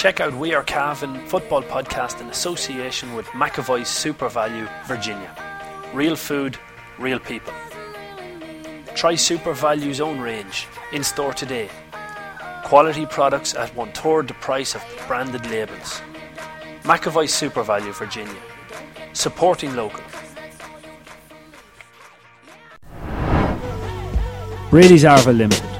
Check out We Are Cavan football podcast in association with McAvoy's SuperValu Virginia. Real food, real people. Try SuperValu's own range in store today. Quality products at one third the price of branded labels. McAvoy SuperValu Virginia. Supporting local. Brady's Arva Limited,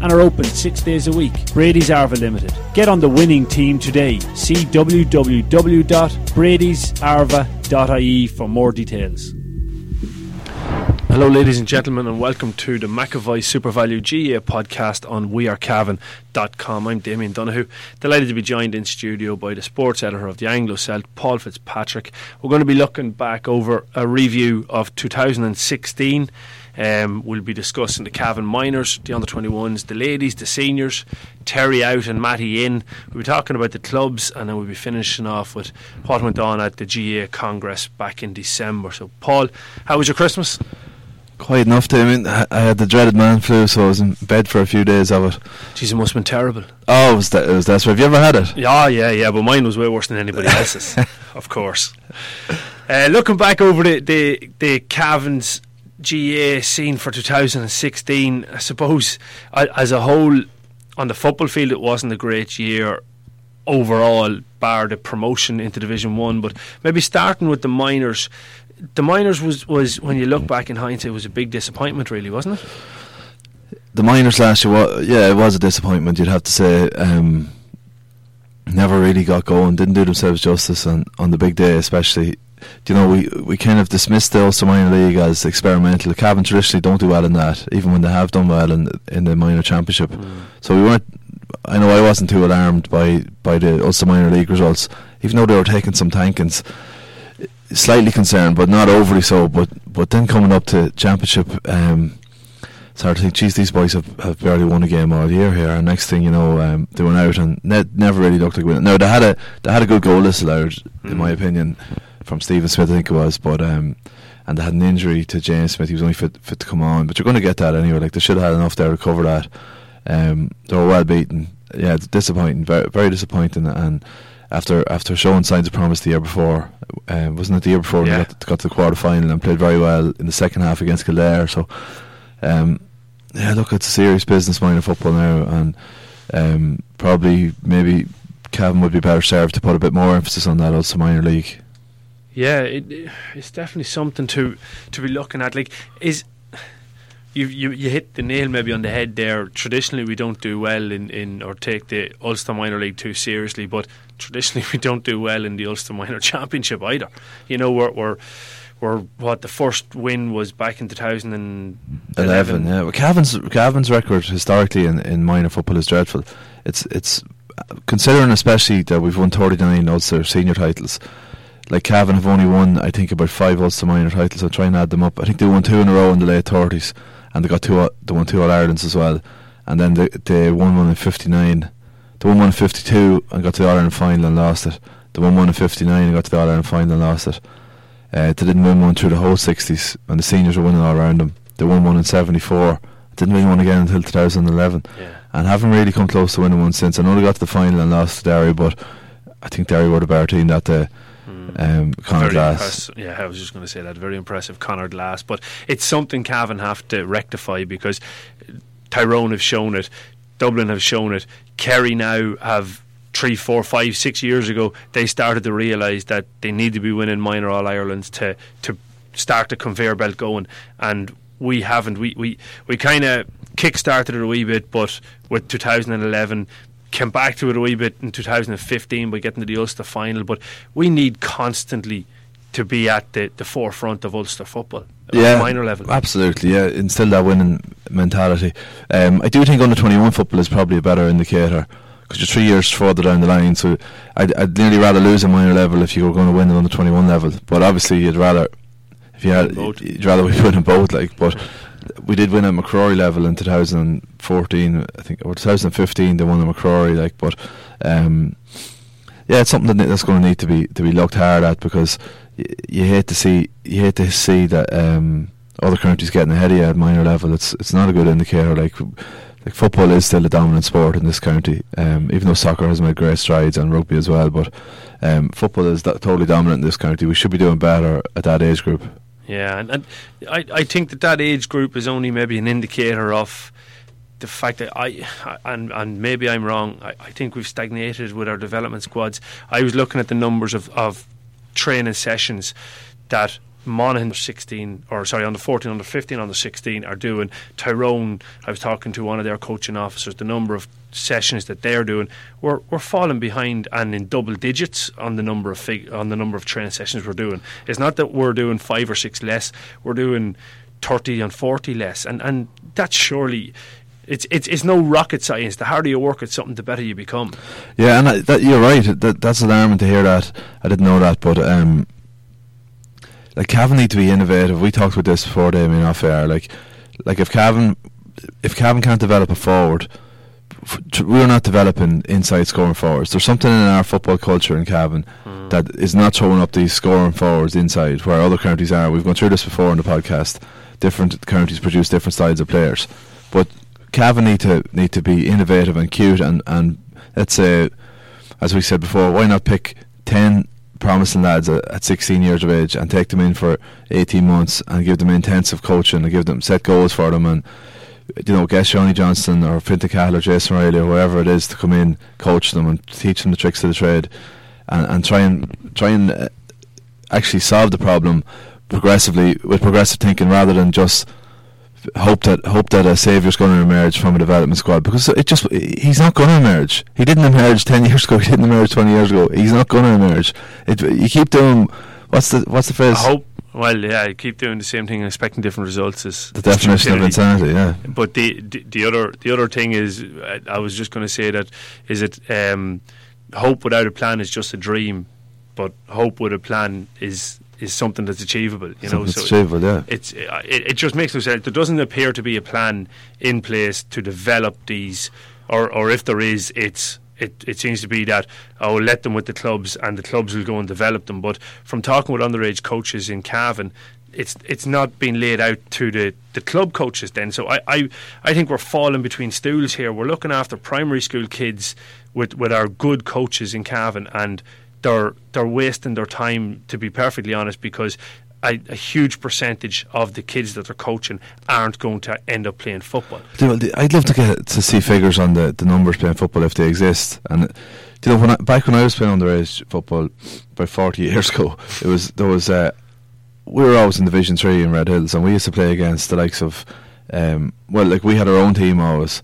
and are open six days a week. Brady's Arva Limited. Get on the winning team today. See www.bradysarva.ie for more details. Hello, ladies and gentlemen, and welcome to the McAvoy Super Value GAA podcast on wearecavan.com. I'm Damien Donahue, delighted to be joined in studio by the sports editor of the Anglo Celt, Paul Fitzpatrick. We're going to be looking back over a review of 2016. Um, we'll be discussing the Cavan minors, the under 21s, the ladies, the seniors, Terry out and Matty in. We'll be talking about the clubs and then we'll be finishing off with what went on at the GAA Congress back in December. So, Paul, how was your Christmas? Quite enough, to. I mean, I had the dreaded man flu, so I was in bed for a few days of it. Jeez, it must have been terrible. Oh, it was, that, it was desperate. Have you ever had it? Yeah, yeah, yeah, but mine was way worse than anybody else's, of course. Uh, looking back over the, the, the Cavan's GAA scene for 2016, I suppose, as a whole, on the football field, it wasn't a great year overall, bar the promotion into Division 1, but maybe starting with the minors the minors was was when you look back in hindsight was a big disappointment, really, wasn't it? The minors last year, was, yeah, it was a disappointment. You'd have to say. Um, never really got going. Didn't do themselves justice on on the big day, especially. You know, we we kind of dismissed the Ulster Minor League as experimental. The Cavan traditionally don't do well in that, even when they have done well in in the minor championship. Mm. So we weren't. I know I wasn't too alarmed by by the Ulster Minor League results, even though they were taking some tankings slightly concerned, but not overly so. But but then coming up to championship, um, started to think, geez, these boys have, have barely won a game all year here. And next thing you know, um, they went out and ne- never really looked like winning. No, they had a they had a good goal disallowed, mm. in my opinion, from Stephen Smith, I think it was. But um, and they had an injury to James Smith. He was only fit fit to come on. But you're going to get that anyway. Like they should have had enough there to cover that. Um, they were well beaten. Yeah, it's disappointing. Very very disappointing and after after showing signs of promise the year before. Um, wasn't it the year before yeah. we got, got, to the quarter final and played very well in the second half against Kildare? So, um, yeah, look, it's a serious business minor football now, and um, probably maybe Cavan would be better served to put a bit more emphasis on that Ulster minor league. Yeah, it, it's definitely something to to be looking at. Like, is you, you you hit the nail maybe on the head there. Traditionally, we don't do well in, in or take the Ulster Minor League too seriously, but traditionally we don't do well in the Ulster Minor Championship either. You know, we're, we're what the first win was back in 2011. yeah, well, Cavan's Cavan's record historically in, in minor football is dreadful. It's it's considering especially that we've won 39 Ulster senior titles. Like Cavan have only won, I think, about five Ulster minor titles. I'm trying to add them up. I think they won two in a row in the late 30s, and they got two. They won two All Irelands as well, and then they they won one in '59 the one won 52 and got to the All Ireland final and lost it. The one won in 59 and got to the All Ireland final and lost it. Uh, they didn't win one through the whole 60s and the seniors were winning all around them. They won one in 74. Didn't win one again until 2011. Yeah. And haven't really come close to winning one since. I know they got to the final and lost to Derry, but I think Derry were the better team that day. Mm. Um, Conor Glass. Yeah, I was just going to say that. Very impressive, Conor Glass. But it's something Cavan have to rectify because Tyrone have shown it. Dublin have shown it. Kerry now have three, four, five, six years ago they started to realise that they need to be winning minor All Irelands to to start the conveyor belt going, and we haven't. We we we kind of kick-started it a wee bit, but with 2011 came back to it a wee bit in 2015 by getting to the Ulster final. But we need constantly to be at the, the forefront of Ulster football. Yeah, minor level. Absolutely, yeah. Instill that winning mentality. Um, I do think under twenty one football is probably a better indicator because you're three years further down the line. So I'd, I'd nearly rather lose a minor level if you were going to win it on the 21 level. But obviously, you'd rather if you had, you'd rather we win them both. Like, but we did win at MacRory level in 2014, I think, or 2015. They won at MacRory. Like, but um, yeah, it's something that's going to need to be to be looked hard at because y- you hate to see you hate to see that um, other countries getting ahead of you at minor level. It's it's not a good indicator. Like like football is still a dominant sport in this county, um, even though soccer has made great strides and rugby as well. But um, football is do- totally dominant in this county. We should be doing better at that age group. Yeah, and, and I, I think that that age group is only maybe an indicator of the fact that I and and maybe I'm wrong. I, I think we've stagnated with our development squads. I was looking at the numbers of, of training sessions that Monaghan 16 or sorry the 14 on the 15 on the 16 are doing Tyrone I was talking to one of their coaching officers the number of sessions that they're doing we're, we're falling behind and in double digits on the number of fig- on the number of training sessions we're doing it's not that we're doing 5 or 6 less we're doing 30 and 40 less and and that's surely it's, it's it's no rocket science. The harder you work at something, the better you become. Yeah, and I, that, you're right. That, that's alarming to hear that. I didn't know that, but um, like Cavan need to be innovative. We talked about this before, Damien, off air. Like, like if Cavan, if Cavan can't develop a forward, we're not developing inside scoring forwards. There's something in our football culture in Cavan that is not throwing up these scoring forwards inside, where other counties are. We've gone through this before in the podcast. Different counties produce different styles of players, but Cavan need to need to be innovative and cute and and let's say, as we said before, why not pick ten promising lads at, at 16 years of age and take them in for 18 months and give them intensive coaching and give them set goals for them and you know get Seanie Johnston or Fintan Cahill or Jason Riley or whoever it is to come in coach them and teach them the tricks of the trade and, and try and try and uh, actually solve the problem progressively with progressive thinking rather than just hope that hope that a saviour's going to emerge from a development squad because it just he's not going to emerge. He didn't emerge ten years ago. He didn't emerge twenty years ago. He's not going to emerge. It, you keep doing what's the what's the phrase? Hope. Well, yeah, I keep doing the same thing and expecting different results. Is the definition of insanity. Yeah, But the, the the other the other thing is, I, I was just going to say that is it um, hope without a plan is just a dream, but hope with a plan is is something that's achievable. You know, so achievable, yeah. it's uh, it, it just makes no sense. There doesn't appear to be a plan in place to develop these, or or if there is, it's. It, it seems to be that I will let them with the clubs and the clubs will go and develop them. But from talking with underage coaches in Cavan, it's it's not being laid out to the, the club coaches then. So I, I, I think we're falling between stools here. We're looking after primary school kids with, with our good coaches in Cavan and they're they're wasting their time to be perfectly honest because a, a huge percentage of the kids that they're coaching aren't going to end up playing football. I'd love to get to see figures on the, the numbers playing football if they exist. And you know when I, back when I was playing underage football about forty years ago, it was there was uh, we were always in Division Three in Red Hills, and we used to play against the likes of um, well, like we had our own team always.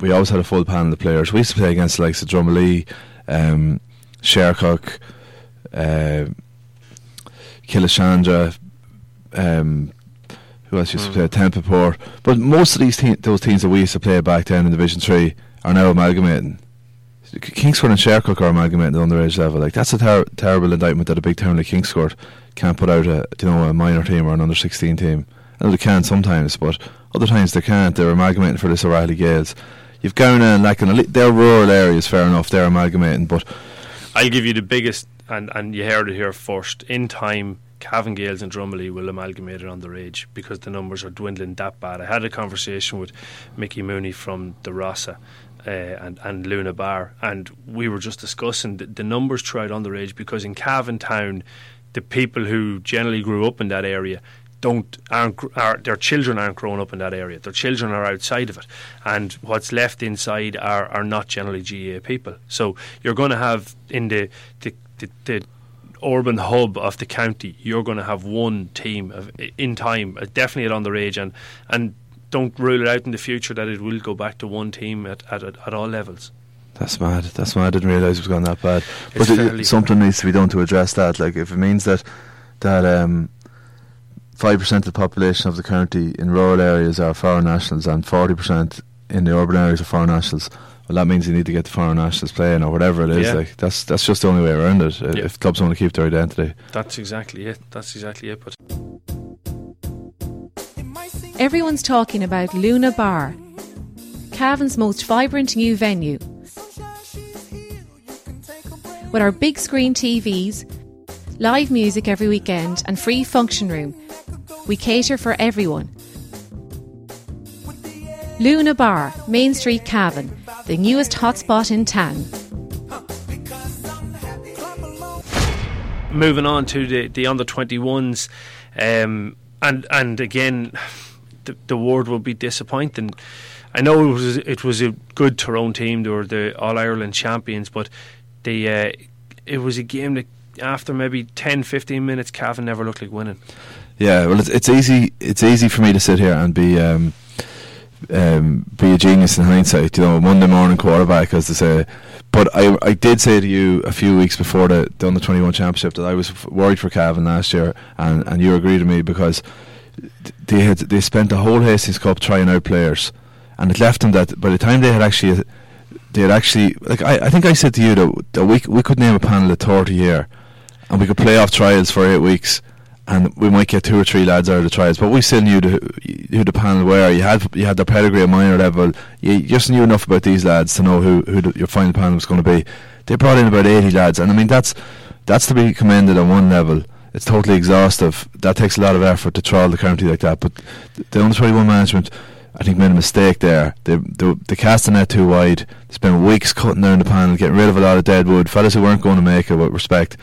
We always had a full panel of players. We used to play against the likes of Drumalee, um, Shercock, uh, Killashandra, um, who else used to play? Templeport. But most of these te- those teams that we used to play back then in Division Three are now amalgamating. Kingscourt and Shercock are amalgamating at the underage level. Like that's a ter- terrible indictment that a big town like Kingscourt can't put out a you know a minor team or an under sixteen team. I know they can sometimes, but other times they can't. They're amalgamating for this O'Reilly Gales. You've Gowna and Lacken. They're rural areas, fair enough. They're amalgamating, but I'll give you the biggest, and, and you heard it here first. In time, Cavan Gaels and Drumalee will amalgamate it underage because the numbers are dwindling that bad. I had a conversation with Mickey Mooney from the Rasa. Uh, and, and Luna Bar, and we were just discussing the, the numbers throughout underage because in Cavan Town, the people who generally grew up in that area don't aren't are, their children aren't grown up in that area. Their children are outside of it, and what's left inside are, are not generally GAA people. So you're going to have in the the, the, the urban hub of the county, you're going to have one team of, in time, uh, definitely at underage, and and don't rule it out in the future that it will go back to one team at at, at, all levels. That's mad. That's mad. I didn't realise it was going that bad. It's but it- something needs to be done to address that. Like if it means that that um five percent of the population of the county in rural areas are foreign nationals and forty percent in the urban areas are foreign nationals, well, that means you need to get the foreign nationals playing or whatever it is. Yeah. Like that's that's just the only way around it. uh, Yeah. If clubs want to keep their identity, That's exactly it. That's exactly it. But Everyone's talking about Luna Bar, Cavan's most vibrant new venue. With our big screen TVs, live music every weekend, and free function room, we cater for everyone. Luna Bar, Main Street, Cavan, the newest hotspot in town. moving on to the the under twenty ones, um, and and again, the, the word will be disappointing. I know it was it was a good Tyrone team. They were the All Ireland champions, but the uh, it was a game that after maybe 10, 15 minutes, Cavan never looked like winning. Yeah. Well, it's it's easy. It's easy for me to sit here and be. Um, um, be a genius in hindsight, you know, Monday morning quarterback, as they say. But I, I did say to you a few weeks before the, the under twenty one championship that I was worried for Cavan last year, and, and you agreed with me because they had they spent the whole Hastings Cup trying out players, and it left them that by the time they had actually they had actually like I, I think I said to you that, that we we could name a panel of thirty here, and we could play off trials for eight weeks, and we might get two or three lads out of the trials, but we still knew the, who the panel were. You had you had their pedigree at minor level. You just knew enough about these lads to know who who the, your final panel was going to be. They brought in about eighty lads, and I mean that's that's to be commended on one level. It's totally exhaustive. That takes a lot of effort to trial the county like that. But the under twenty one management, I think, made a mistake there. They they, they cast the net too wide. They spent weeks cutting down the panel, getting rid of a lot of dead wood, fellas who weren't going to make it with respect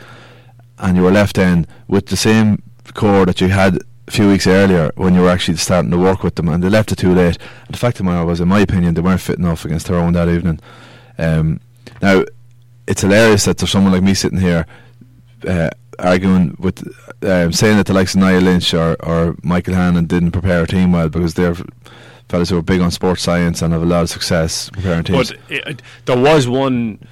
and you were left then with the same core that you had a few weeks earlier when you were actually starting to work with them, and they left it too late. And the fact of the matter was, in my opinion, they weren't fit enough against Tyrone that evening. Um, now, it's hilarious that there's someone like me sitting here uh, arguing with, um, saying that the likes of Niall Lynch or, or Michael Hannon didn't prepare a team well because they're fellas who are big on sports science and have a lot of success preparing teams. But it, it, there was one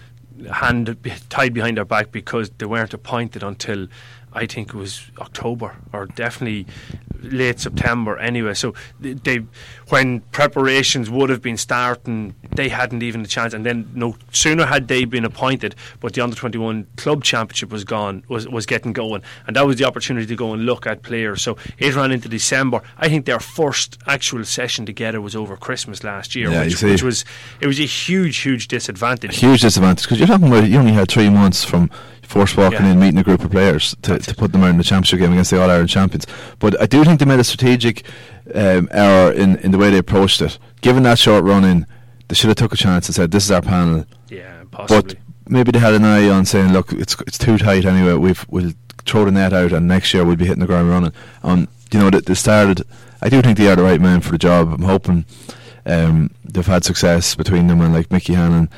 hand tied behind their back because they weren't appointed until I think it was October or definitely late September anyway. So they, when preparations would have been starting, they hadn't even a chance. And then no sooner had they been appointed, but the under twenty one club championship was gone, was was getting going, and that was the opportunity to go and look at players. So it ran into December. I think their first actual session together was over Christmas last year, Yeah, which, which was it was a huge, huge disadvantage. huge disadvantage because you're talking about you only had three months from first walking Yeah. in meeting a group of players to, to put them out in the championship game against the All Ireland champions. But I do think they made a strategic um, error in, in the way they approached it. Given that short run in, they should have took a chance and said, "This is our panel." Yeah, possibly. But maybe they had an eye on saying, "Look, it's it's too tight anyway. We've we'll throw the net out, and next year we'll be hitting the ground running." Um, you know, they, they started. I do think they are the right man for the job. I'm hoping um, they've had success between them, and like Mickey Hannon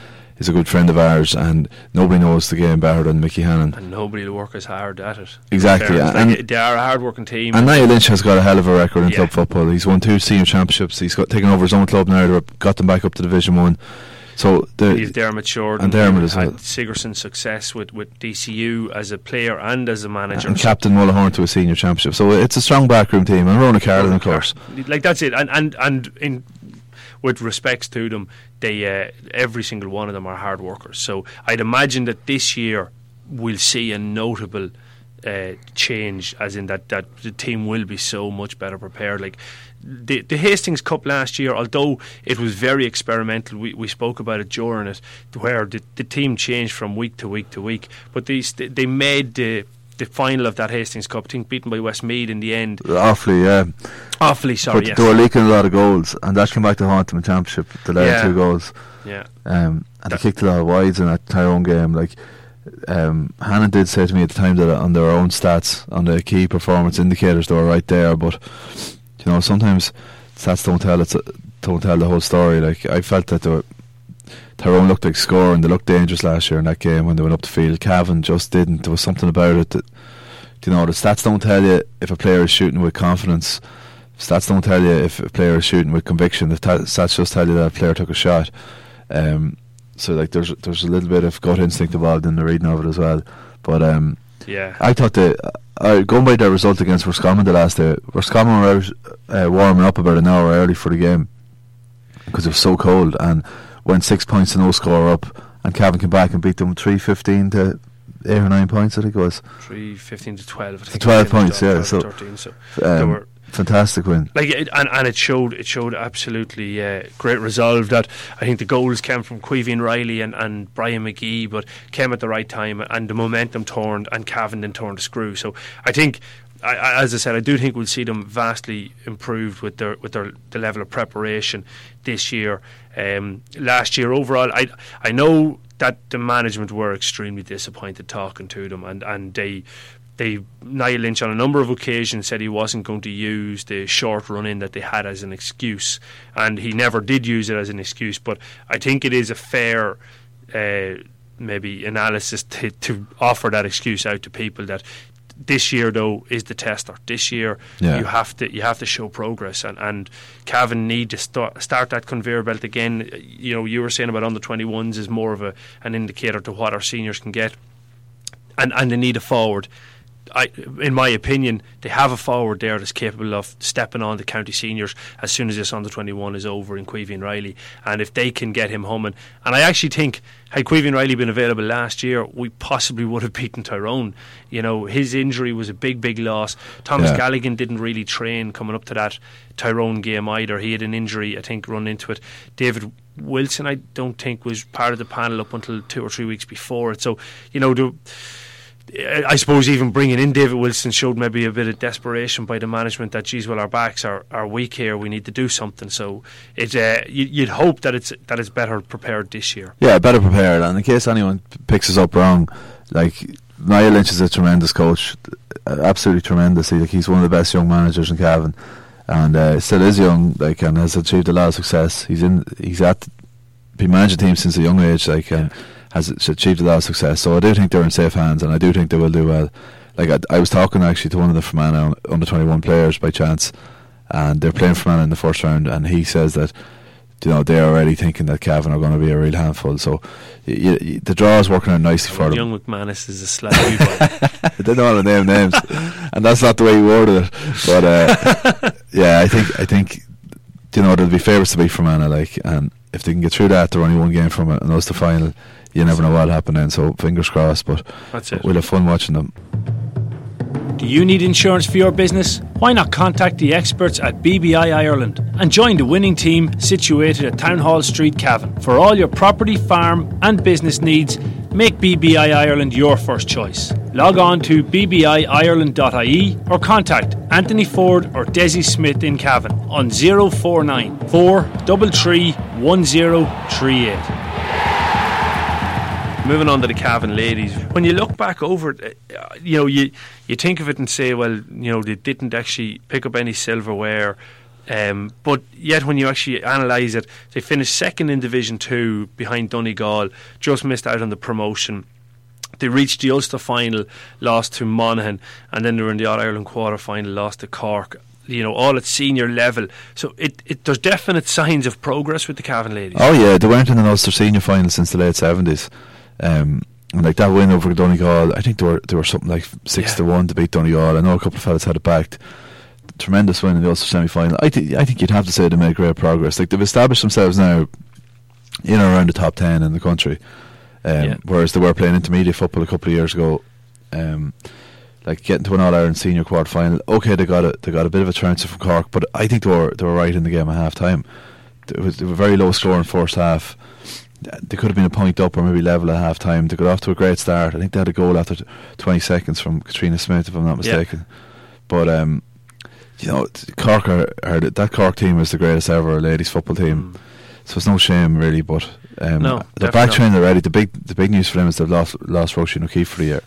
is a good friend of ours, and nobody knows the game better than Mickey Hannon. and nobody will work as hard at it. Exactly, Fairness, yeah, like, and- they are a hard-working team. And Niall Lynch has got a hell of a record in Yeah. club football. He's won two senior championships. He's got taken over his own club now. Got them back up to Division One. So the He's Dermot Short and Dermot as well. Uh, Sigerson's success with, with DCU as a player and as a manager. and Captain Mullahoran to a senior championship. So it's a strong backroom team. And Rona Carlin, of course. Like that's it. And and and in with respects to them, they uh, every single one of them are hard workers. So I'd imagine that this year we'll see a notable uh, change, as in that that the team will be so much better prepared. Like the the Hastings Cup last year, although it was very experimental, we, we spoke about it during it, where the, the team changed from week to week to week. But they, they made the the final of that Hastings Cup, I think beaten by Westmeath in the end. Awfully, yeah. Awfully sorry, but yes. they were leaking a lot of goals, and that came back to haunt them in championship. The last Yeah. two goals, yeah. um, and they kicked a lot of wides in that Tyrone game. Like um, Hannah did say to me at the time that on their own stats, on the key performance indicators, they were right there. But you know, sometimes stats don't tell it's don't tell the whole story. Like I felt that they were, Tyrone looked like scoring. They looked dangerous last year in that game when they went up the field. Cavan just didn't. There was something about it that you know the stats don't tell you if a player is shooting with confidence. Stats don't tell you if a player is shooting with conviction. The ta- stats just tell you that a player took a shot. Um, so like there's there's a little bit of gut instinct involved in the reading of it as well. But um, Yeah. I thought the uh, going by their result against Roscommon the last day, Roscommon were out uh, warming up about an hour early for the game because it was so cold, and went six points to no score up, and Cavan came back and beat them three fifteen to eight or nine points. I think it was three fifteen to twelve. I think 12 points, yeah, 12 so, 13, so um, were fantastic win. like it, and and it showed it showed absolutely uh, great resolve that I think the goals came from Queevy Riley and, and Brian McGee but came at the right time and the momentum turned and Cavan then turned the screw so I think I, as I said I do think we'll see them vastly improved with their with their the level of preparation this year um, last year overall I I know that the management were extremely disappointed talking to them and, and they they Niall Lynch on a number of occasions said he wasn't going to use the short run in that they had as an excuse, and he never did use it as an excuse. But I think it is a fair. Uh, maybe analysis to, to offer that excuse out to people that this year though is the tester. This year Yeah. you have to you have to show progress and and Cavan need to start start that conveyor belt again. You know you were saying about under 21s is more of a an indicator to what our seniors can get and and they need a forward. I, in my opinion, they have a forward there that's capable of stepping on the county seniors as soon as this under twenty one is over in Queevy and Riley, and if they can get him humming, and I actually think had Queevy and Riley been available last year, we possibly would have beaten Tyrone. You know, his injury was a big, big loss. Thomas Yeah. Galligan didn't really train coming up to that Tyrone game either. He had an injury, I think, run into it. David Wilson, I don't think, was part of the panel up until two or three weeks before it. So, you know, the. I suppose even bringing in David Wilson showed maybe a bit of desperation by the management that, geez, well, our backs are, are weak here. We need to do something. So it, uh, you, you'd hope that it's that it's better prepared this year. Yeah, better prepared. And in case anyone picks us up wrong, like Niall Lynch is a tremendous coach, uh, absolutely tremendous. He, like he's one of the best young managers in Cavan, and uh, still is young, like and has achieved a lot of success. He's in, he's at, been managing teams since a young age, like and has achieved a lot of success. So I do think they're in safe hands, and I do think they will do well. Like I, I was talking actually to one of the Fermanagh under twenty one players by chance, and they're playing Fermanagh in the first round, and he says that you know they're already thinking that Cavan are going to be a real handful. So y y the draw is working out nicely for them. Young McManus is a boy. I didn't want to name names, and that's not the way he worded it. But uh, yeah, I think I think you know there'll be favourites to beat Fermanagh, like, and if they can get through that, they're only one game from it, and that's the final. You never know what'll happen then. So fingers crossed. But we'll have fun watching them. Do you need insurance for your business? Why not contact the experts at BBI Ireland and join the winning team situated at Town Hall Street, Cavan. For all your property, farm, and business needs, make BBI Ireland your first choice. Log on to bbyireland.ie or contact Anthony Ford or Desi Smith in Cavan on 049 433 1038. Moving on to the Cavan ladies, when you look back over it, uh, you know you you think of it and say, well, you know they didn't actually pick up any silverware, um, but yet when you actually analyse it, they finished second in Division Two behind Donegal, just missed out on the promotion. They reached the Ulster final, lost to Monaghan, and then they were in the All Ireland quarter final, lost to Cork. You know, all at senior level. So it, it there's definite signs of progress with the Cavan ladies. Oh yeah, they weren't in an Ulster senior final since the late seventies. Um, and like that win over Donegal, I think they were they were something like six Yeah. to one to beat Donegal. I know a couple of fellas had it backed. Tremendous win in the Ulster semi final. I think I think you'd have to say they made great progress. Like they've established themselves now in and around the top ten in the country. Um, Yeah. Whereas they were playing intermediate football a couple of years ago. Um, like getting to an All Ireland senior quarter final. Okay, they got a they got a bit of a transfer from Cork, but I think they were they were right in the game at half time. It was they were very low score in first half. They could have been a point up or maybe level at half time. They got off to a great start. I think they had a goal after 20 seconds from Katrina Smith, if I'm not Yeah. mistaken. But um, you know, Cork are, are the- that Cork team is the greatest ever ladies football team. So it's no shame really. But um, No, they're back training already. The big the big news for them is they've lost lost Roisin O'Keefe for the year.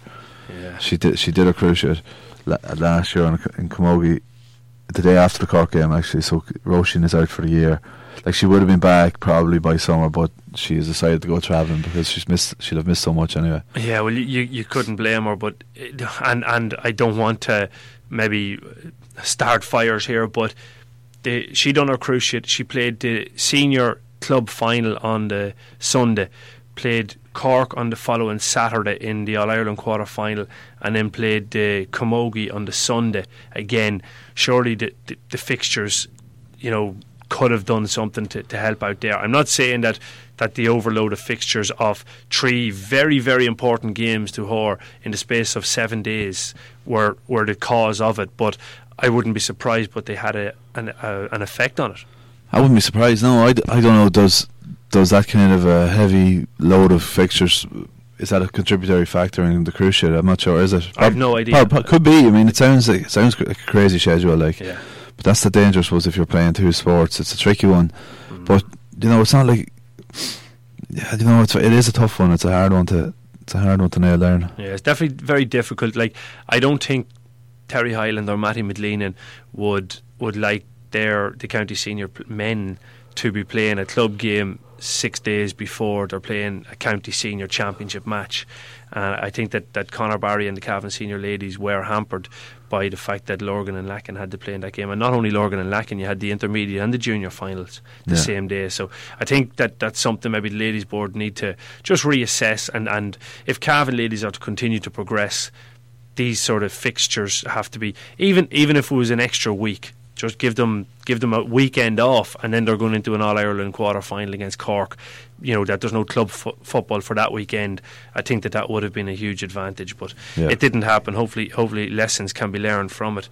Yeah. She did she did a cruciate la- last year in Camogie, the day after the Cork game actually. So Roisin is out for the year. Like she would have been back probably by summer, but she has decided to go travelling because she's missed. She'll have missed so much anyway. Yeah, well, you, you couldn't blame her, but and and I don't want to maybe start fires here, but the, she done her cruciate. She played the senior club final on the Sunday, played Cork on the following Saturday in the All Ireland quarter final, and then played the Camogie on the Sunday again. Surely the, the the fixtures, you know. Could have done something to, to help out there. I'm not saying that that the overload of fixtures of three very very important games to Hor in the space of seven days were were the cause of it, but I wouldn't be surprised, but they had a an, a, an effect on it. I wouldn't be surprised. No, I, d- I don't know. Does does that kind of a heavy load of fixtures is that a contributory factor in the cruciate? I'm not sure. Is it? I have no idea. Prob- could be. I mean, it sounds like it sounds like a crazy schedule. Like, Yeah. That's the danger, I suppose, if you're playing two sports. It's a tricky one. Mm. But you know, it's not like. Yeah, you know, it's it is a tough one. It's a hard one to it's a hard one to nail down. Yeah, it's definitely very difficult. Like I don't think Terry Hyland or Matty McGleenan would would like their the county senior men to be playing a club game six days before they're playing a county senior championship match. Uh, I think that, that Conor Barry and the Cavan senior ladies were hampered by the fact that Lorgan and Lacken had to play in that game, and not only Lorgan and Lacken, you had the intermediate and the junior finals the Yeah. same day. So I think that that's something maybe the ladies board need to just reassess, and and if Cavan ladies are to continue to progress, these sort of fixtures have to be even even if it was an extra week. Just give them give them a weekend off, and then they're going into an All Ireland quarter final against Cork. You know that there's no club fo- football for that weekend. I think that that would have been a huge advantage, but Yeah. it didn't happen. Hopefully, hopefully lessons can be learned from it.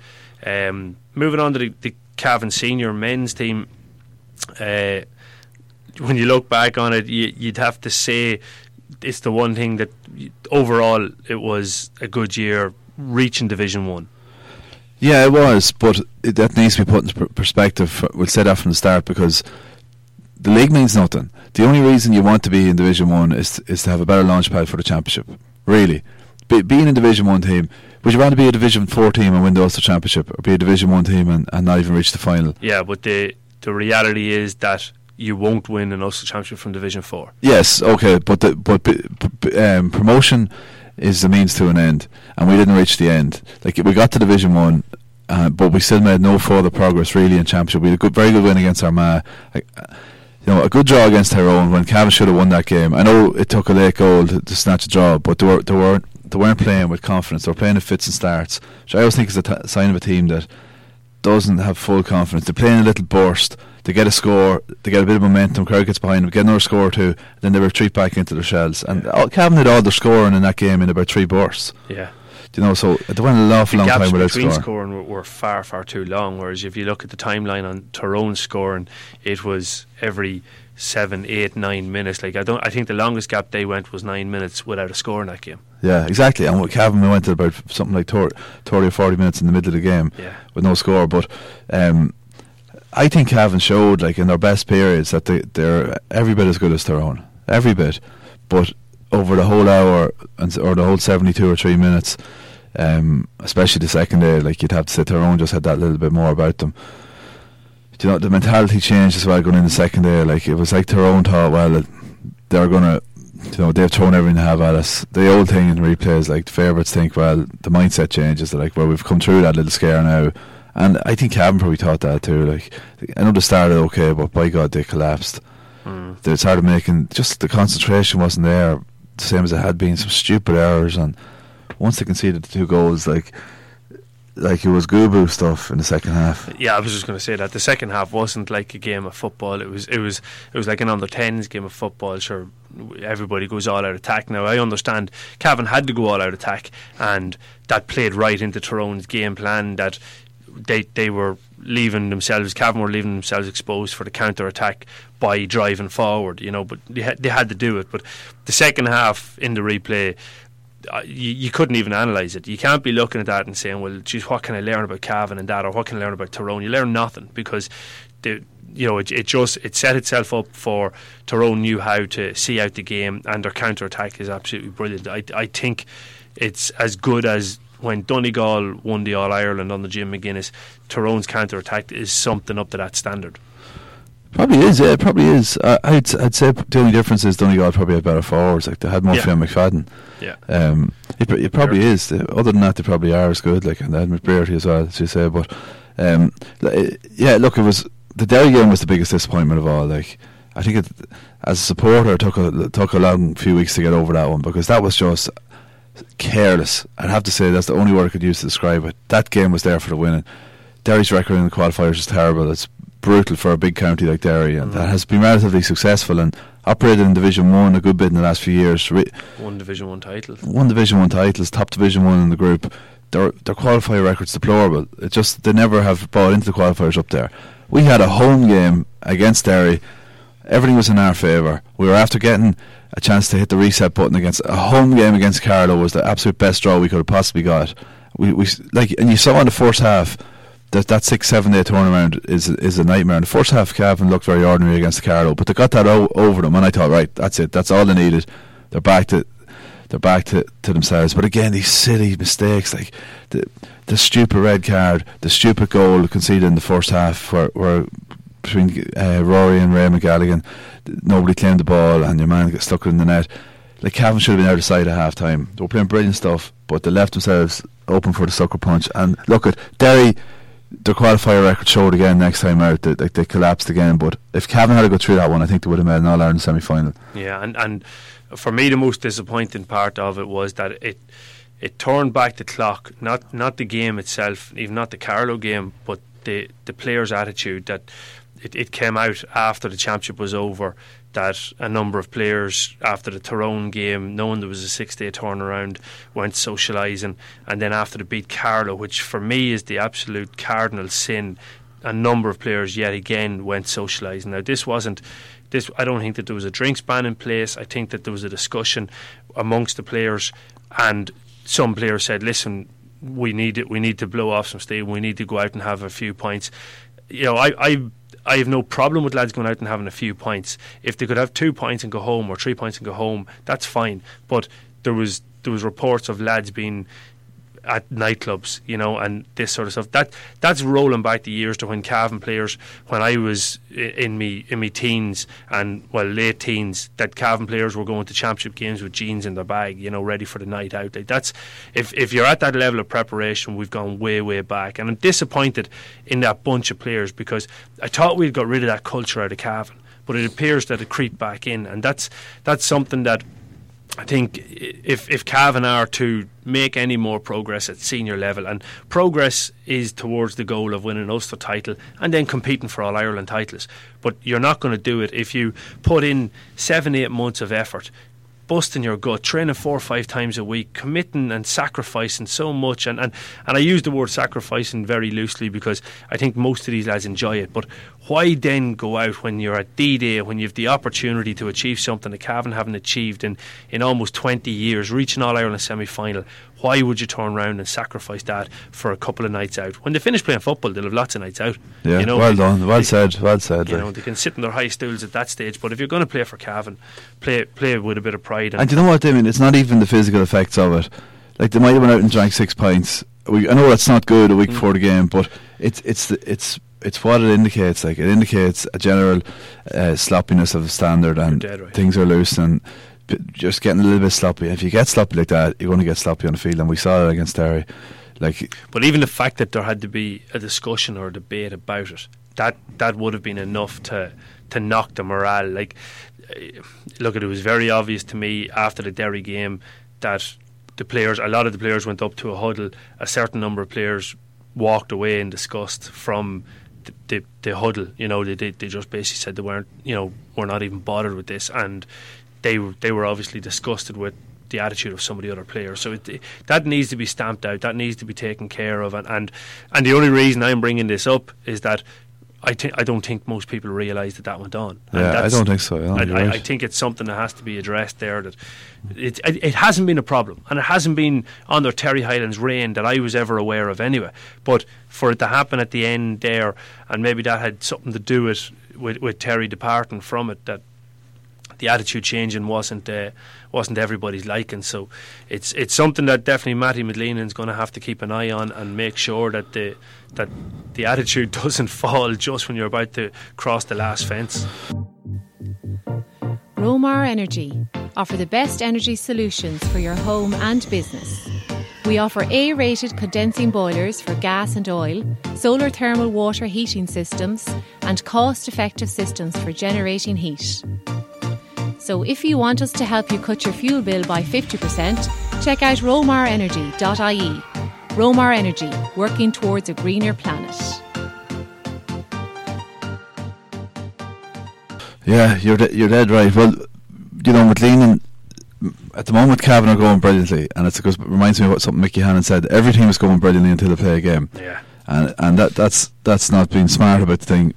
Um, moving on to the, the Cavan senior men's team. Uh, when you look back on it, you, you'd have to say it's the one thing that overall it was a good year reaching Division One. Yeah, it was, but it, that needs to be put into per- perspective. We'll say that from the start because the league means nothing. The only reason you want to be in Division One is is to have a better launch pad for the championship. Really, be, being a Division One team, would you rather be a Division Four team and win the Ulster Championship, or be a Division One team and, and not even reach the final? Yeah, but the the reality is that you won't win an Ulster Championship from Division Four. Yes, okay, but the, but um, promotion is the means to an end, and we didn't reach the end. Like we got to Division One, uh, but we still made no further progress really in Championship. We had a good, very good win against Armagh. Like, you know, a good draw against Tyrone when Cavan should have won that game. I know it took a late goal to, to snatch a draw, but they, were, they weren't they weren't playing with confidence. They were playing in fits and starts, which I always think is a t- sign of a team that doesn't have full confidence. They're playing a little burst. They get a score, they get a bit of momentum. Crowd gets behind them, get another score or two, then they retreat back into their shells. And all, Cavan did all their scoring in that game in about three bursts. Yeah, Do you know, so they went a awful the long gaps time without between scoring. scoring were, were far far too long. Whereas if you look at the timeline on Tyrone's scoring, it was every seven, eight, nine minutes. Like I don't, I think the longest gap they went was nine minutes without a score in that game. Yeah, exactly. And with Cavan, we went to about something like 30 or 40 minutes in the middle of the game Yeah. with no score. But um, I think Cavan showed, like in their best periods, that they, they're every bit as good as Tyrone. Every bit. But over the whole hour and or the whole 72 or 3 minutes, um, especially the second day, like you'd have to say Tyrone just had that little bit more about them. Do you know, the mentality changed as well going in the second day. Like it was like Tyrone thought, well, they're going to you know, they've thrown everything they have at us. The old thing in replays, like the favourites think, well, the mindset changes. They're like, well, we've come through that little scare now. And I think Cavan probably thought that too. Like, I know they started okay, but by God, they collapsed. Mm. They started making, just the concentration wasn't there, the same as it had been, some stupid errors. And once they conceded the two goals, like, like it was goo stuff in the second half. Yeah, I was just going to say that the second half wasn't like a game of football. It was it was it was like an under tens game of football. Sure, everybody goes all out attack. Now I understand Cavan had to go all out attack, and that played right into Tyrone's game plan. That they they were leaving themselves. Cavan were leaving themselves exposed for the counter attack by driving forward. You know, but they had, they had to do it. But the second half in the replay you, you couldn't even analyse it. You can't be looking at that and saying, "Well, geez, what can I learn about Cavan and that, or what can I learn about Tyrone?" You learn nothing because the you know it, it just it set itself up for Tyrone knew how to see out the game, and their counter attack is absolutely brilliant. I I think it's as good as when Donegal won the All Ireland on the Jim McGuinness. Tyrone's counter attack is something up to that standard. Probably is, yeah, it probably is. Uh, I'd, I'd say the only difference is Donegal probably had better forwards. Like they had Murphy Yeah. and McFadden. Yeah. Um, it, it probably is. Uh, Other than that, they probably are as good. Like and they had McBrearty as well, as you say. But um, uh, yeah, look, it was the Derry game was the biggest disappointment of all. Like I think it, as a supporter, it took a it took a long few weeks to get over that one because that was just careless. I'd have to say that's the only word I could use to describe it. That game was there for the winning. Derry's record in the qualifiers is terrible. It's brutal for a big county like Derry, and that mm. has been relatively successful and operated in Division One a good bit in the last few years. Re- One Division One title. one Division One titles, top Division One in the group. Their their qualifier record's deplorable. It just they never have bought into the qualifiers up there. We had a home game against Derry. Everything was in our favour. We were after getting a chance to hit the reset button against a home game against Carlow was the absolute best draw we could have possibly got. We we like and you saw in the first half that that six seven day turnaround is is a nightmare. In the first half, Cavan looked very ordinary against Carlow, but they got that o- over them, and I thought, right, that's it. That's all they needed. They're back to they're back to, to themselves. But again, these silly mistakes like the the stupid red card, the stupid goal conceded in the first half, where, where between uh, Rory and Ray McGalligan, nobody claimed the ball, and your man got stuck in the net. Like Cavan should have been out of sight at half time. They were playing brilliant stuff, but they left themselves open for the sucker punch. And look at Derry. Their qualifier record showed again next time out that like, they collapsed again. But if Cavan had to go through that one, I think they would have made an All Ireland semi final. Yeah, and and for me the most disappointing part of it was that it it turned back the clock, not not the game itself, even not the Carlow game, but the the players' attitude that it, it came out after the championship was over that a number of players after the Tyrone game, knowing there was a six day turnaround, went socialising and then after the beat Carlow, which for me is the absolute cardinal sin, a number of players yet again went socialising. Now this wasn't this I don't think that there was a drinks ban in place. I think that there was a discussion amongst the players and some players said, Listen, we need it we need to blow off some steam, we need to go out and have a few points. You know, I, I I have no problem with lads going out and having a few points. If they could have two points and go home or three points and go home, that's fine. But there was there was reports of lads being at nightclubs, you know, and this sort of stuff. That that's rolling back the years to when Cavan players, when I was in me in me teens and well late teens, that Cavan players were going to championship games with jeans in their bag, you know, ready for the night out. Like that's if if you're at that level of preparation, we've gone way way back, and I'm disappointed in that bunch of players because I thought we'd got rid of that culture out of Cavan, but it appears that it creeped back in, and that's that's something that. I think if if Cavan are to make any more progress at senior level, and progress is towards the goal of winning Ulster title and then competing for all Ireland titles, but you're not going to do it if you put in seven eight months of effort. Busting your gut, training four or five times a week, committing and sacrificing so much, and, and, and I use the word sacrificing very loosely because I think most of these lads enjoy it. But why then go out when you're at D Day, when you have the opportunity to achieve something that Cavan haven't achieved in, in almost 20 years, reaching All Ireland semi final? Why would you turn around and sacrifice that for a couple of nights out? When they finish playing football, they'll have lots of nights out. Yeah, you know, well done, well they- said, well said. You like. know, they can sit in their high stools at that stage. But if you're going to play for Cavan, play play with a bit of pride. And, And you know what, Damien? It's not even the physical effects of it. Like they might have went out and drank six pints. We, I know that's not good a week Mm. before the game, but it's it's the- it's it's what it indicates. Like it indicates a general uh, sloppiness of the standard, and right. things are loose and p- just getting a little bit sloppy. If you get sloppy like that, you're going to get sloppy on the field, and we saw that against Derry. Like But even the fact that there had to be a discussion or a debate about it, that that would have been enough to to knock the morale. Like, eh, look, it was very obvious to me after the Derry game that the players, a lot of the players went up to a huddle. A certain number of players walked away in disgust from the, the, the huddle. You know, they, they they just basically said they weren't, you know, we're not even bothered with this, and they they were obviously disgusted with the attitude of some of the other players. So it, that needs to be stamped out. That needs to be taken care of. And and, and the only reason I'm bringing this up is that I think I don't think most people realise that that went on. And yeah, I don't think so. Yeah, I, you're I. I think it's something that has to be addressed there. That it, it it hasn't been a problem, and it hasn't been under Terry Hyland's reign that I was ever aware of, anyway. But for it to happen at the end there, and maybe that had something to do with with, with Terry departing from it, that the attitude changing wasn't uh, wasn't everybody's liking. So it's it's something that definitely Matty is going to have to keep an eye on and make sure that the that the attitude doesn't fall just when you're about to cross the last fence. Romar Energy offer the best energy solutions for your home and business. We offer A rated condensing boilers for gas and oil, solar thermal water heating systems, and cost effective systems for generating heat. So if you want us to help you cut your fuel bill by 50%, check out romarenergy.ie. Romar Energy, working towards a greener planet. Yeah, you're de- you're dead right. Well, you know, with Leanan, at the moment, Cavan are going brilliantly, and it's because it reminds me of what something Mickey Hannon said. Every team is going brilliantly until they play a game. Yeah. and and that that's that's not being smart about the thing.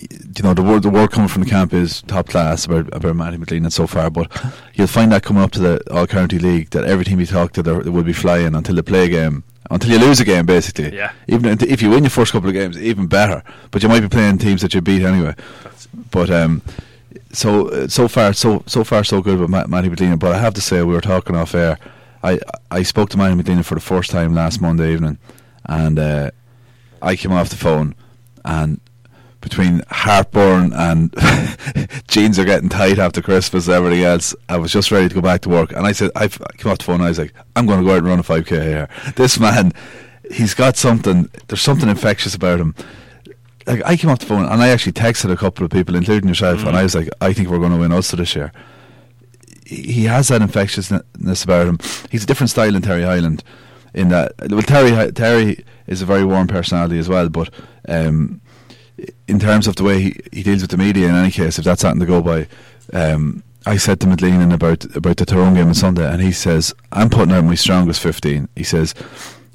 You know, the word the word coming from the camp is top class about about Matty McGleenan and so far, but you'll find that coming up to the All County League that every team you talk to, they will be flying until they play game, until you lose a game, basically. Yeah. Even if you win your first couple of games, even better. But you might be playing teams that you beat anyway. That's, But um, so uh, so far so so far so good with Matt, Matty McGleenan. But I have to say, we were talking off air. I I spoke to Matty McGleenan for the first time last Monday evening, and uh, I came off the phone, and between heartburn and jeans are getting tight after Christmas everything else, I was just ready to go back to work. And I said, I came off the phone. and I was like, I'm going to go out and run a 5k here. This man, he's got something. There's something infectious about him like I came off the phone and I actually texted a couple of people, including yourself, and I was like, I think we're going to win Ulster this year. He he has that infectiousness about him. He's a different style than Terry Hyland. In that, well, Terry Terry is a very warm personality as well, but um, in terms of the way he, he deals with the media, in any case, if that's something to go by, um, I said to McGleenan about about the Tyrone game on Sunday, and he says, "I'm putting out my strongest 15." He says.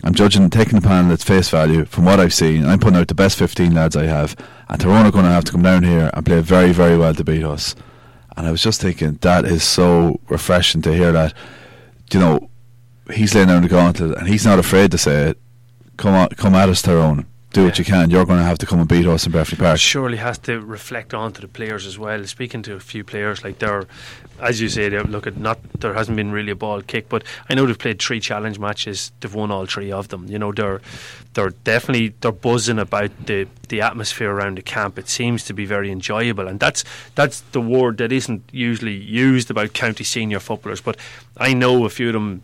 I'm judging, taking the panel at face value from what I've seen. I'm putting out the best 15 lads I have, and Tyrone are going to have to come down here and play very, very well to beat us. And I was just thinking that is so refreshing to hear that. You know, he's laying down the gauntlet, and he's not afraid to say it. Come on, come at us, Tyrone. Do what you can. You're going to have to come and beat us in Breffni Park. surely has to reflect onto the players as well. Speaking to a few players, like they're, as you say, look at not there hasn't been really a ball kick, but I know they've played three challenge matches. They've won all three of them. You know, they're they're definitely they're buzzing about the the atmosphere around the camp. It seems to be very enjoyable, and that's that's the word that isn't usually used about county senior footballers. But I know a few of them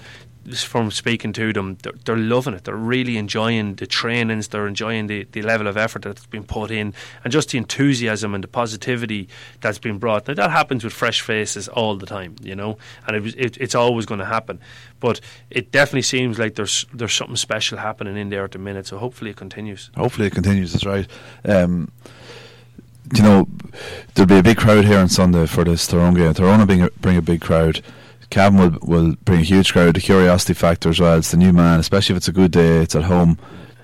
from speaking to them, they're, they're loving it. They're really enjoying the trainings. They're enjoying the, the level of effort that's been put in, and just the enthusiasm and the positivity that's been brought. Now that happens with fresh faces all the time, you know, and it it, it's always going to happen. But it definitely seems like there's there's something special happening in there at the minute. So hopefully it continues. Hopefully it continues. That's right. Um, you know, there'll be a big crowd here on Sunday for this Tyrone game. Tyrone bring a, bring a big crowd. Cavan will, will bring a huge crowd. The curiosity factor as well. It's the new man, especially if it's a good day. It's at home.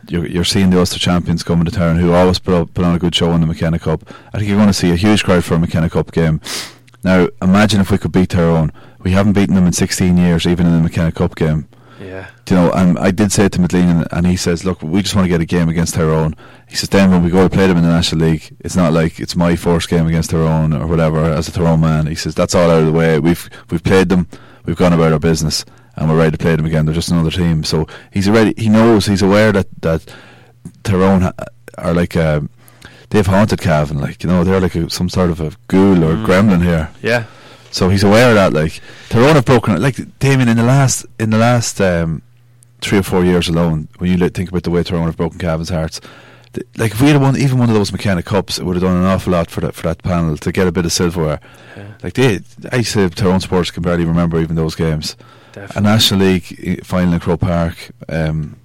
You're, you're seeing the Ulster champions coming to town, who always put, up, put on a good show in the McKenna Cup. I think you're going to see a huge crowd for a McKenna Cup game. Now, imagine if we could beat Tyrone. We haven't beaten them in 16 years, even in the McKenna Cup game Yeah, you know, and I did say it to McGleenan, and, he says, "Look, we just want to get a game against Tyrone." He says, "Then when we go to play them in the National League, it's not like it's my first game against Tyrone or whatever as a Tyrone man." He says, "That's all out of the way. We've we've played them, we've gone about our business, and we're ready to play them again. They're just another team." So he's already he knows he's aware that that Tyrone ha- are like. Uh, They've haunted Cavan, like you know, they're like a, some sort of a ghoul or Mm. gremlin here. yeah, So he's aware of that. Like Tyrone have broken it. Like Damien in the last in the last um, three or four years alone, when you think about the way Tyrone have broken Cavan's hearts. th- Like if we had won even one of those McKenna Cups, it would have done an awful lot for that for that panel to get a bit of silverware. yeah Like they, I say Tyrone supporters can barely remember even those games. A. National League eh, final in Croke Park, um,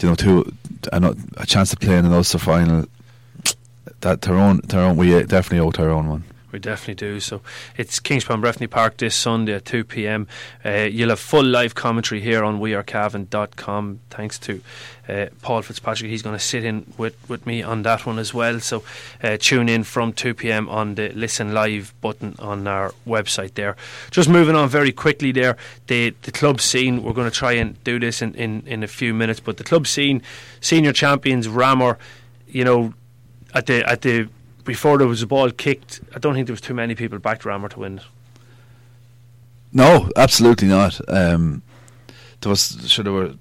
you know, two a, no- a chance to play in an Ulster final. That Tyrone, Tyrone, we eh, definitely owe Tyrone one. We definitely do. So it's Kingspan Breffni Park this Sunday at 2 pm. Uh, you'll have full live commentary here on wearecavan.com. Thanks to uh, Paul Fitzpatrick. He's going to sit in with, with me on that one as well. So uh, tune in from 2 pm on the listen live button on our website there. Just moving on very quickly there. The, the club scene, we're going to try and do this in, in, in a few minutes, but the club scene, senior champions, Ramor, you know, at the at the before there was a ball kicked, I don't think there was too many people backed Ramor to win. No, absolutely not. Um, there was sure they were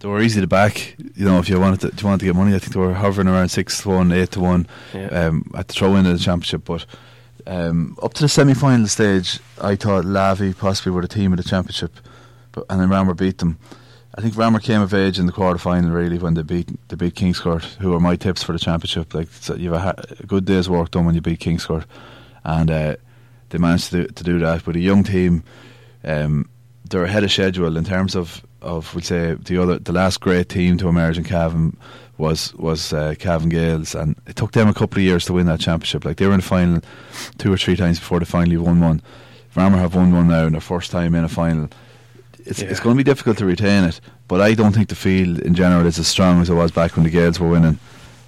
they were easy to back. You know, if you wanted to, if you wanted to get money, I think they were hovering around six to one, eight to one Yeah. um, at the throw in of the championship. But um, up to the semi final stage, I thought Lavey possibly were the team of the championship, but and then Ramor beat them. I think Ramor came of age in the quarter final really when they beat they beat Kingscourt, who are my tips for the championship. Like so you have a, a good day's work done when you beat Kingscourt, and uh, they managed to do, to do that with a young team. Um, they're ahead of schedule in terms of of we'll say the other the last great team to emerge in Cavan was was uh, Cavan Gaels, and it took them a couple of years to win that championship. Like they were in the final two or three times before they finally won one. Ramor have won one now in their first time in a final. It's Yeah. it's going to be difficult to retain it, but I don't think the field in general is as strong as it was back when the Gaels were winning.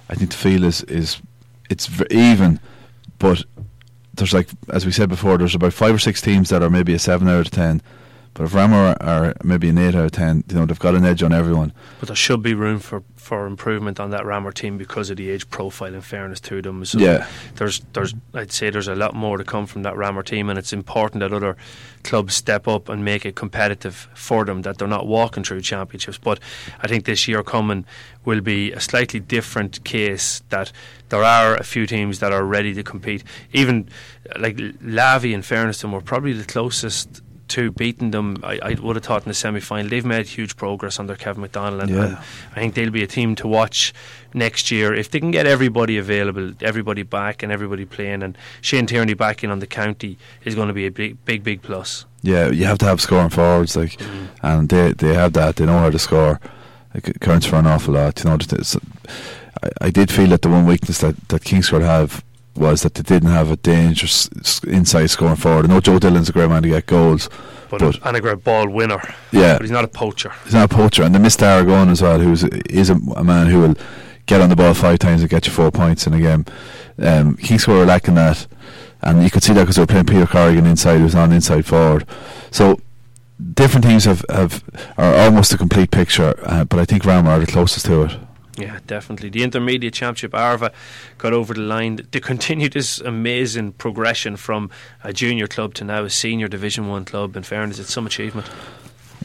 I think the field is is it's even, but there's like as we said before, there's about five or six teams that are maybe a seven out of ten. But if Ramor are maybe an eight out of ten, you know they've got an edge on everyone. But there should be room for, for improvement on that Ramor team because of the age profile. In fairness to them, so Yeah. there's there's I'd say there's a lot more to come from that Ramor team, and it's important that other clubs step up and make it competitive for them. That they're not walking through championships. But I think this year coming will be a slightly different case. That there are a few teams that are ready to compete. Even like Lavey, in fairness to them, were probably the closest. To beating them, I, I would have thought in the semi final. They've made huge progress under Kevin McDonald, and, Yeah. and I think they'll be a team to watch next year if they can get everybody available, everybody back, and everybody playing. And Shane Tierney back in on the county is going to be a big, big, big plus. Yeah, you have to have scoring forwards, like, mm. and they they have that. They know how to score. It c- counts for an awful lot. You know, just- I, I did feel that the one weakness that that Kingscourt have was that they didn't have a dangerous inside scoring forward. I know Joe Dillon's a great man to get goals. But, But- and a great ball winner. Yeah. but he's not a poacher. He's not a poacher, and they missed Aragon as well, who is a, a man who will get on the ball five times and get you four points in a game. Um, Kingscourt were lacking that, and you could see that because they were playing Peter Corrigan inside, who was on inside forward. So different teams have, have are almost a complete picture, uh, but I think Ramor are the closest to it. Yeah, definitely. The intermediate championship, Arva got over the line. They continued this amazing progression from a junior club to now a senior Division One club. In fairness, it's some achievement.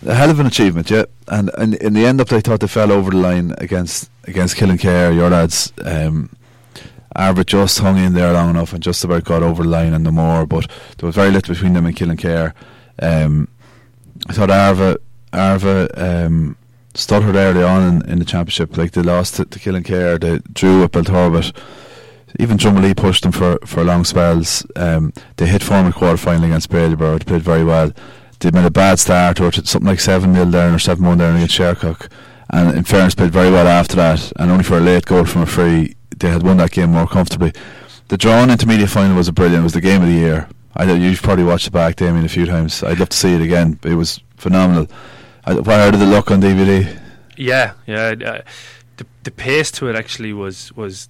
A hell of an achievement, yeah. And, in the end up, they thought they fell over the line against against Killinkere. Your lads, um, Arva just hung in there long enough and just about got over the line and no more. But there was very little between them and Killinkere. Um, I thought Arva Arva um, stuttered early on in, in the championship. Like they lost to, to Killinkere, they drew at Belturbet. Even Drumalee pushed them for, for long spells. Um, they hit form in quarter final against Bailieborough. They played very well. They made a bad start, or something like 7 0 down or 7 1 down against Shercock. And in fairness, played very well after that. And only for a late goal from a free, they had won that game more comfortably. The drawn intermediate final was a brilliant. It was the game of the year. I you've probably watched it back, Damien, a few times. I'd love to see it again. It was phenomenal. I, what, how did it look on DVD? Yeah, yeah. Uh, the the pace to it actually was was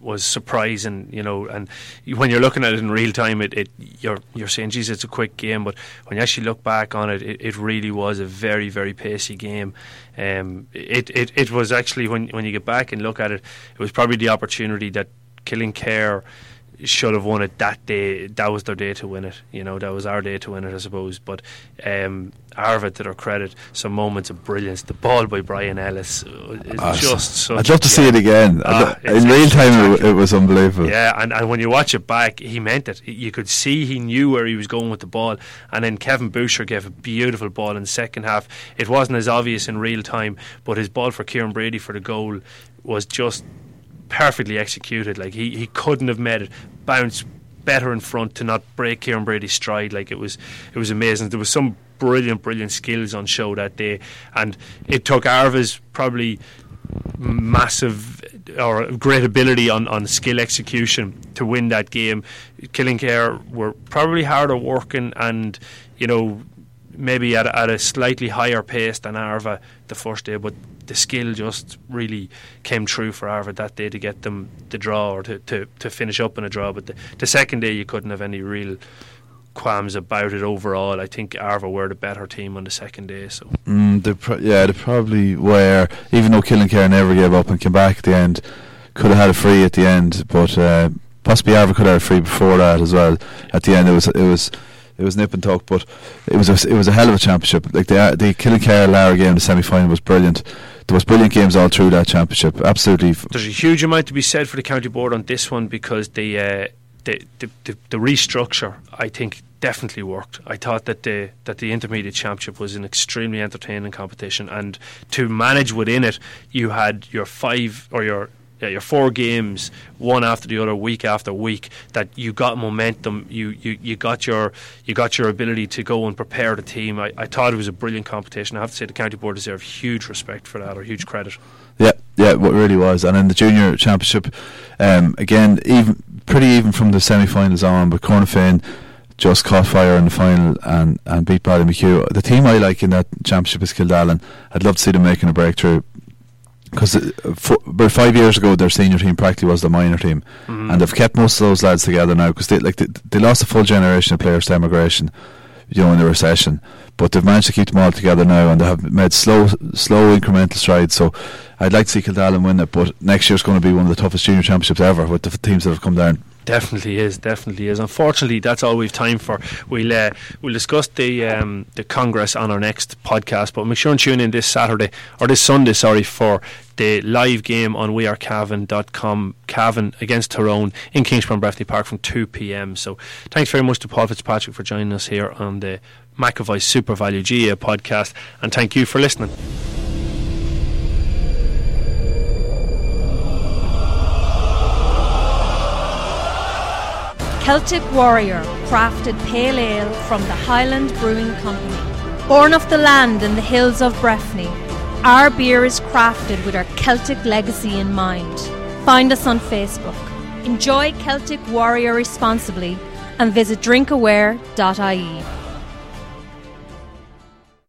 was surprising, you know. And when you're looking at it in real time, it, it you're you're saying, "Geez, it's a quick game." But when you actually look back on it, it, it really was a very very pacey game. Um, it, it it was actually when when you get back and look at it, it was probably the opportunity that Killinkere should have won it that day. That was their day to win it. You know, that was our day to win it, I suppose. But um, Arva, to their credit, some moments of brilliance. The ball by Brian Ellis uh, is Ah, just such. I'd love to see it again. It's- in real time, it, it was unbelievable. Yeah, and, and when you watch it back, he meant it. You could see he knew where he was going with the ball. And then Kevin Boucher gave a beautiful ball in the second half. It wasn't as obvious in real time, but his ball for Kieran Brady for the goal was just perfectly executed. Like he, he couldn't have made it bounce better in front to not break Kieran Brady's stride. Like it was it was amazing. There was some brilliant, brilliant skills on show that day, and it took Arva's probably massive or great ability on, on skill execution to win that game. Killinkere were probably harder working and, you know, maybe at, a- at a slightly higher pace than Arva the first day, but the skill just really came true for Arva that day to get them the draw or to, to, to finish up in a draw. But the, the second day, you couldn't have any real qualms about it overall. I think Arva were the better team on the second day. So Mm, they pro- yeah, they probably were. Even though Killinkere never gave up and came back at the end, could have had a free at the end, but uh, possibly Arva could have had a free before that as well. At the end, it was it was it was nip and tuck, but it was a, it was a hell of a championship. Like the the Killinkere Laragh game, the semi final was brilliant. There was brilliant games all through that championship. Absolutely. there's a huge amount to be said for the county board on this one because the uh, the, the, the the restructure I think definitely worked. I thought that the that the intermediate championship was an extremely entertaining competition, and to manage within it, you had your five or your yeah, your four games, one after the other, week after week, that you got momentum, you, you, you got your you got your ability to go and prepare the team. I, I thought it was a brilliant competition. I have to say the county board deserve huge respect for that or huge credit. Yeah, yeah, what really was. And in the junior championship, um, again, even pretty even from the semi-finals on, but Cornafean just caught fire in the final and, and beat McHugh. The team I like in that championship is Kildallan. I'd love to see them making a breakthrough because uh, about five years ago their senior team practically was the minor team, mm. and they've kept most of those lads together now because they like they, they, lost a full generation of players to emigration, you know, in the recession, but they've managed to keep them all together now, and they have made slow, slow incremental strides. So I'd like to see Kildallan win it, but next year's going to be one of the toughest junior championships ever with the teams that have come down. Definitely is, definitely is. Unfortunately, that's all we've time for. We'll uh, we'll discuss the um, the Congress on our next podcast, but make sure and tune in this Saturday or this Sunday, sorry, for the live game on wearecavan.com, Cavan against Tyrone in Kingspan Breffni Park from 2 p.m. So thanks very much to Paul Fitzpatrick for joining us here on the McAvoy SuperValu GAA podcast, and thank you for listening. Celtic Warrior crafted pale ale from the Highland Brewing Company. Born of the land in the hills of Breffni, our beer is crafted with our Celtic legacy in mind. Find us on Facebook. Enjoy Celtic Warrior responsibly and visit drinkaware.ie.